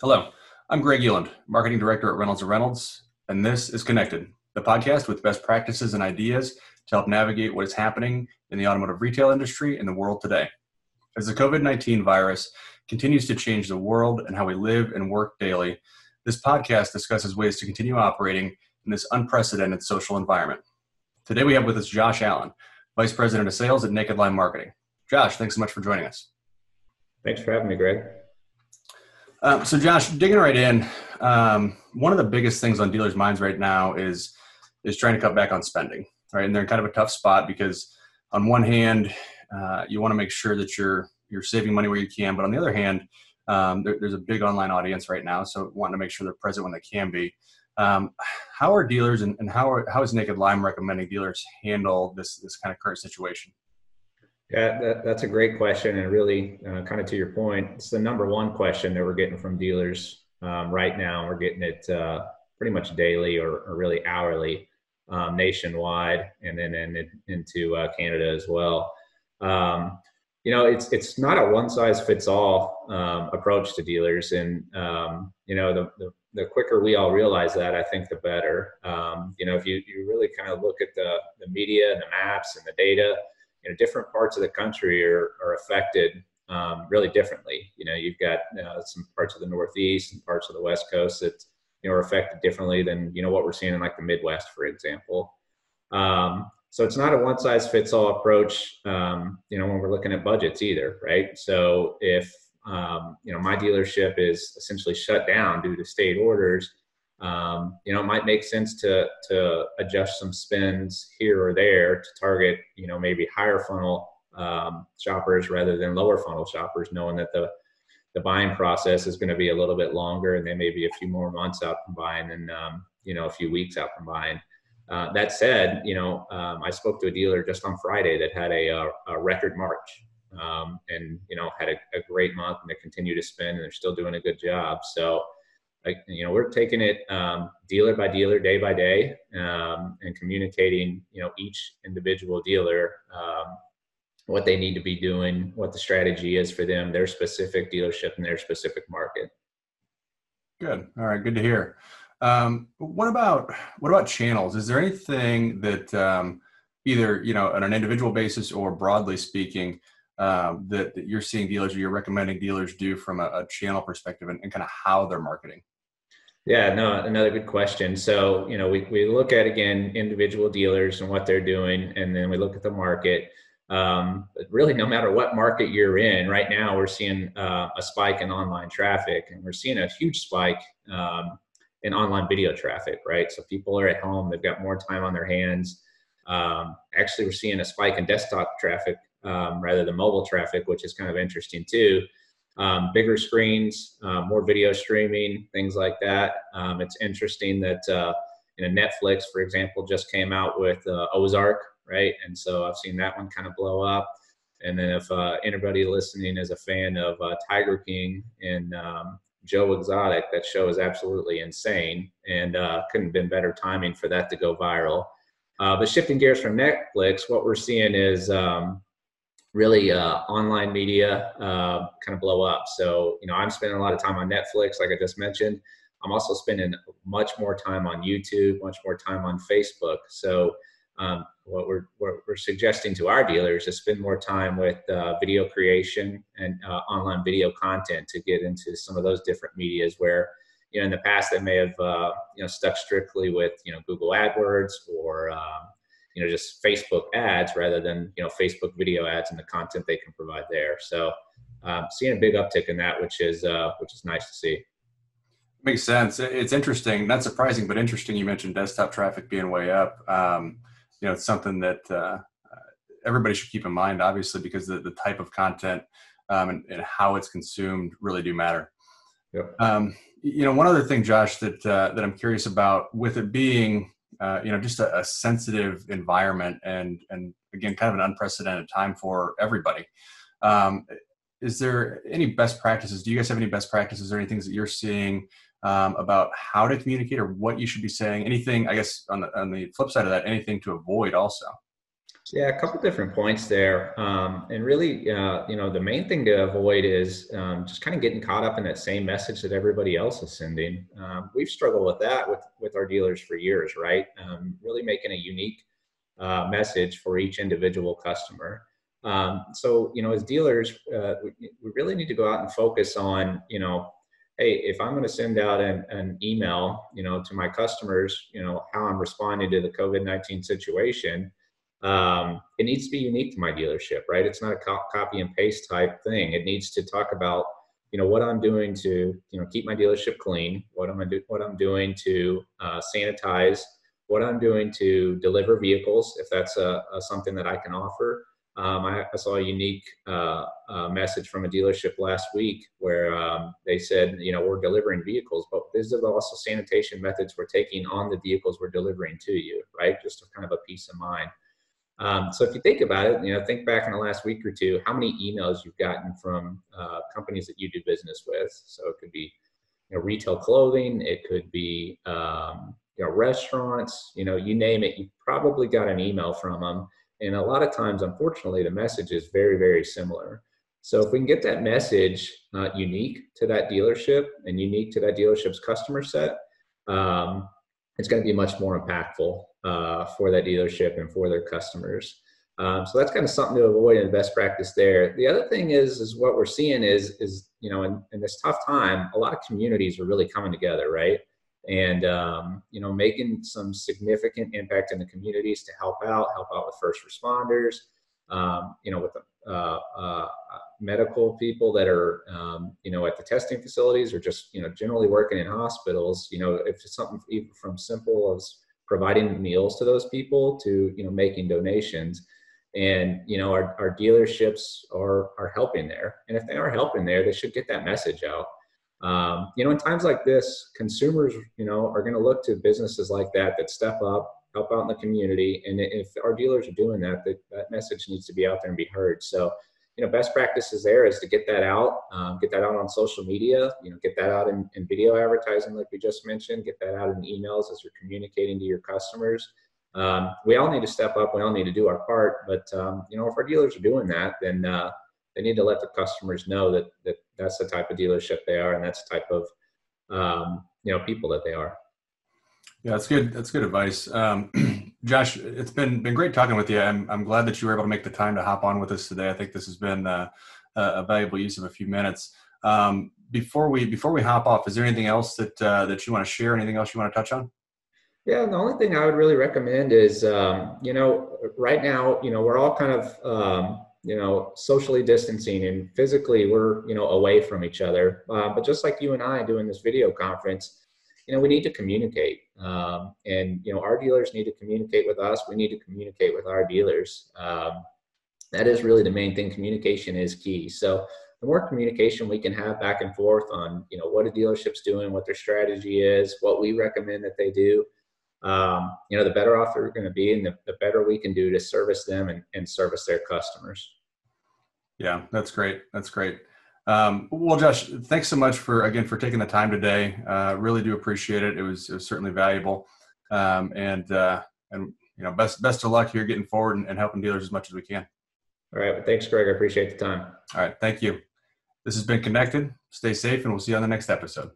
Hello, I'm Greg Eland, Marketing Director at Reynolds & Reynolds, and this is Connected, the podcast with best practices and ideas to help navigate what is happening in the automotive retail industry and the world today. As the COVID 19 virus continues to change the world and how we live and work daily, this podcast discusses ways to continue operating in this unprecedented social environment. Today we have with us Josh Allen, Vice President of Sales at Naked Lime Marketing. Josh, thanks so much for joining us. Thanks for having me, Greg. Um, so, Josh, digging right in, um, one of the biggest things on dealers' minds right now is is trying to cut back on spending, right? And they're in kind of a tough spot because, on one hand, uh, you want to make sure that you're you're saving money where you can, but on the other hand, um, there, there's a big online audience right now, so wanting to make sure they're present when they can be. Um, how are dealers and, and how are, how is Naked Lime recommending dealers handle this this kind of current situation? Yeah, that, that's a great question, and really, uh, kind of to your point, it's the number one question that we're getting from dealers um, right now. We're getting it uh, pretty much daily or, or really hourly, um, nationwide, and then in, into uh, Canada as well. Um, you know, it's it's not a one size fits all um, approach to dealers, and um, you know, the, the, the quicker we all realize that, I think the better. Um, you know, if you you really kind of look at the the media and the maps and the data you know, different parts of the country are, are affected um, really differently. You know, you've got uh, some parts of the Northeast and parts of the West Coast that you know are affected differently than you know what we're seeing in like the Midwest, for example. Um, so it's not a one size fits all approach. Um, you know, when we're looking at budgets either, right? So if um, you know my dealership is essentially shut down due to state orders um, you know, it might make sense to to adjust some spends here or there to target, you know, maybe higher funnel um, shoppers rather than lower funnel shoppers, knowing that the the buying process is going to be a little bit longer and they may be a few more months out from buying and um, you know a few weeks out from buying. Uh, that said, you know, um, I spoke to a dealer just on Friday that had a, a, a record March um, and you know had a, a, great month and they continue to spend and they're still doing a good job. So like you know we're taking it um, dealer by dealer day by day um, and communicating you know each individual dealer um, what they need to be doing what the strategy is for them their specific dealership and their specific market. Good. All right. Good to hear. Um, what about what about channels? Is there anything that um, either you know on an individual basis or broadly speaking um, that, that, you're seeing dealers or you're recommending dealers do from a, a channel perspective and, and kind of how they're marketing yeah, no, another good question. So, you know, we, we look at again individual dealers and what they're doing, and then we look at the market. Um, really, no matter what market you're in, right now we're seeing uh, a spike in online traffic, and we're seeing a huge spike um, in online video traffic, right? So people are at home, they've got more time on their hands. Um, actually, we're seeing a spike in desktop traffic um, rather than mobile traffic, which is kind of interesting too um, bigger screens, uh, more video streaming, things like that. Um, it's interesting that uh, you know Netflix, for example, just came out with uh, Ozark, right? And so I've seen that one kind of blow up. And then if uh, anybody listening is a fan of uh, Tiger King and um, Joe Exotic, that show is absolutely insane, and uh, couldn't have been better timing for that to go viral. but shifting gears from Netflix, what we're seeing is um, really uh, online media uh, kind of blow up. So, you know, I'm spending a lot of time on Netflix, like I just mentioned. I'm also spending much more time on YouTube, much more time on Facebook. So, um, what we're, what we're suggesting to our dealers is spend more time with uh, video creation and uh, online video content to get into some of those different medias where, you know, in the past they may have, uh, you know, stuck strictly with, you know, Google AdWords or, um, you know just Facebook ads rather than you know Facebook video ads and the content they can provide there. So um, seeing a big uptick in that, which is uh, which is nice to see. Makes sense. It's interesting, not surprising, but interesting. You mentioned desktop traffic being way up. Um, you know, it's something that uh, everybody should keep in mind, obviously, because the, the type of content um, and, and, how it's consumed really do matter. Yep. Um, you know, one other thing, Josh, that uh, that I'm curious about, with it being uh, you know just a, a, sensitive environment and and again kind of an unprecedented time for everybody. Um, is there any best practices? Do you guys have any best practices or any things that you're seeing um, about how to communicate or what you should be saying? Anything i guess on the, on the flip side of that anything to avoid also Yeah, a couple different points there, um, and really, uh, you know, the main thing to avoid is um, just kind of getting caught up in that same message that everybody else is sending. Um, we've struggled with that with with our dealers for years, right? Um, really making a unique uh, message for each individual customer. Um, so, you know, as dealers, uh, we, we really need to go out and focus on, you know, hey, if I'm going to send out an, an, email, you know, to my customers, you know, how I'm responding to the COVID-19 situation, um, it needs to be unique to my dealership, right? It's not a co- copy and paste type thing. It needs to talk about, you know, what I'm doing to, you know, keep my dealership clean, what I'm do, what I'm doing to uh, sanitize, what I'm doing to deliver vehicles, if that's a, a something that I can offer, um, I, I, saw a unique uh, uh, message from a dealership last week where um, they said, you know, we're delivering vehicles, but these are also sanitation methods we're taking on the vehicles we're delivering to you, right? Just kind of a peace of mind. Um, so if you think about it, you know, think back in the last week or two, how many emails you've gotten from uh, companies that you do business with. So it could be, you know, retail clothing, it could be, um, you know, restaurants, you know, you name it, you probably got an email from them and a lot of times, unfortunately, the message is very, very similar. So if we can get that message uh, unique to that dealership and unique to that dealership's customer set, um, it's going to be much more impactful uh, for that dealership and for their customers. Um, so that's kind of something to avoid in best practice there. The other thing is, is what we're seeing is, is you know, in, in this tough time, a lot of communities are really coming together, right? and um, you know making some significant impact in the communities to help out help out with first responders um, you know with the uh, uh, medical people that are um, you know at the testing facilities or just you know generally working in hospitals you know if it's something even from simple as providing meals to those people to you know making donations. And you know our, our dealerships are are helping there. And if they are helping there they should get that message out. Um, you know, in times like this, consumers, you know, are going to look to businesses like that that step up, help out in the community, and if our dealers are doing that, that, that message needs to be out there and be heard. So, you know, best practices there is to get that out, um, get that out on social media, you know, get that out in, in, video advertising, like we just mentioned, get that out in emails as you're communicating to your customers. Um, we all need to step up. We all need to do our part. But um, you know, if our dealers are doing that, then uh, they need to let the customers know that that that's the type of dealership they are and that's the type of um, you know people that they are yeah that's good that's good advice um, josh it's been been great talking with you. I'm, I'm glad that you were able to make the time to hop on with us today. I think this has been uh, a valuable use of a few minutes. Um, before we before we hop off is there anything else that uh, that you want to share? Anything else you want to touch on? Yeah, the only thing I would really recommend is, um, you know, right now, you know, we're all kind of um, you know, socially distancing and physically we're, you know, away from each other. Uh, but just like you and I doing this video conference, you know, we need to communicate. Um, and, you know, our dealers need to communicate with us. We need to communicate with our dealers. Um, that is really the main thing. Communication is key. So the more communication we can have back and forth on, you know, what a dealership's doing, what their strategy is, what we recommend that they do, um, you know, the better off they're going to be and the, the, better we can do to service them and, and, service their customers. Yeah, that's great. That's great. Um, well, Josh, thanks so much for, again, for taking the time today. Uh, really do appreciate it. It was, it was certainly valuable. Um, and, uh, and, you know, best, best of luck here getting forward and, and helping dealers as much as we can. All right. Well, thanks, Greg. I appreciate the time. All right. Thank you. This has been Connected. Stay safe and we'll see you on the next episode.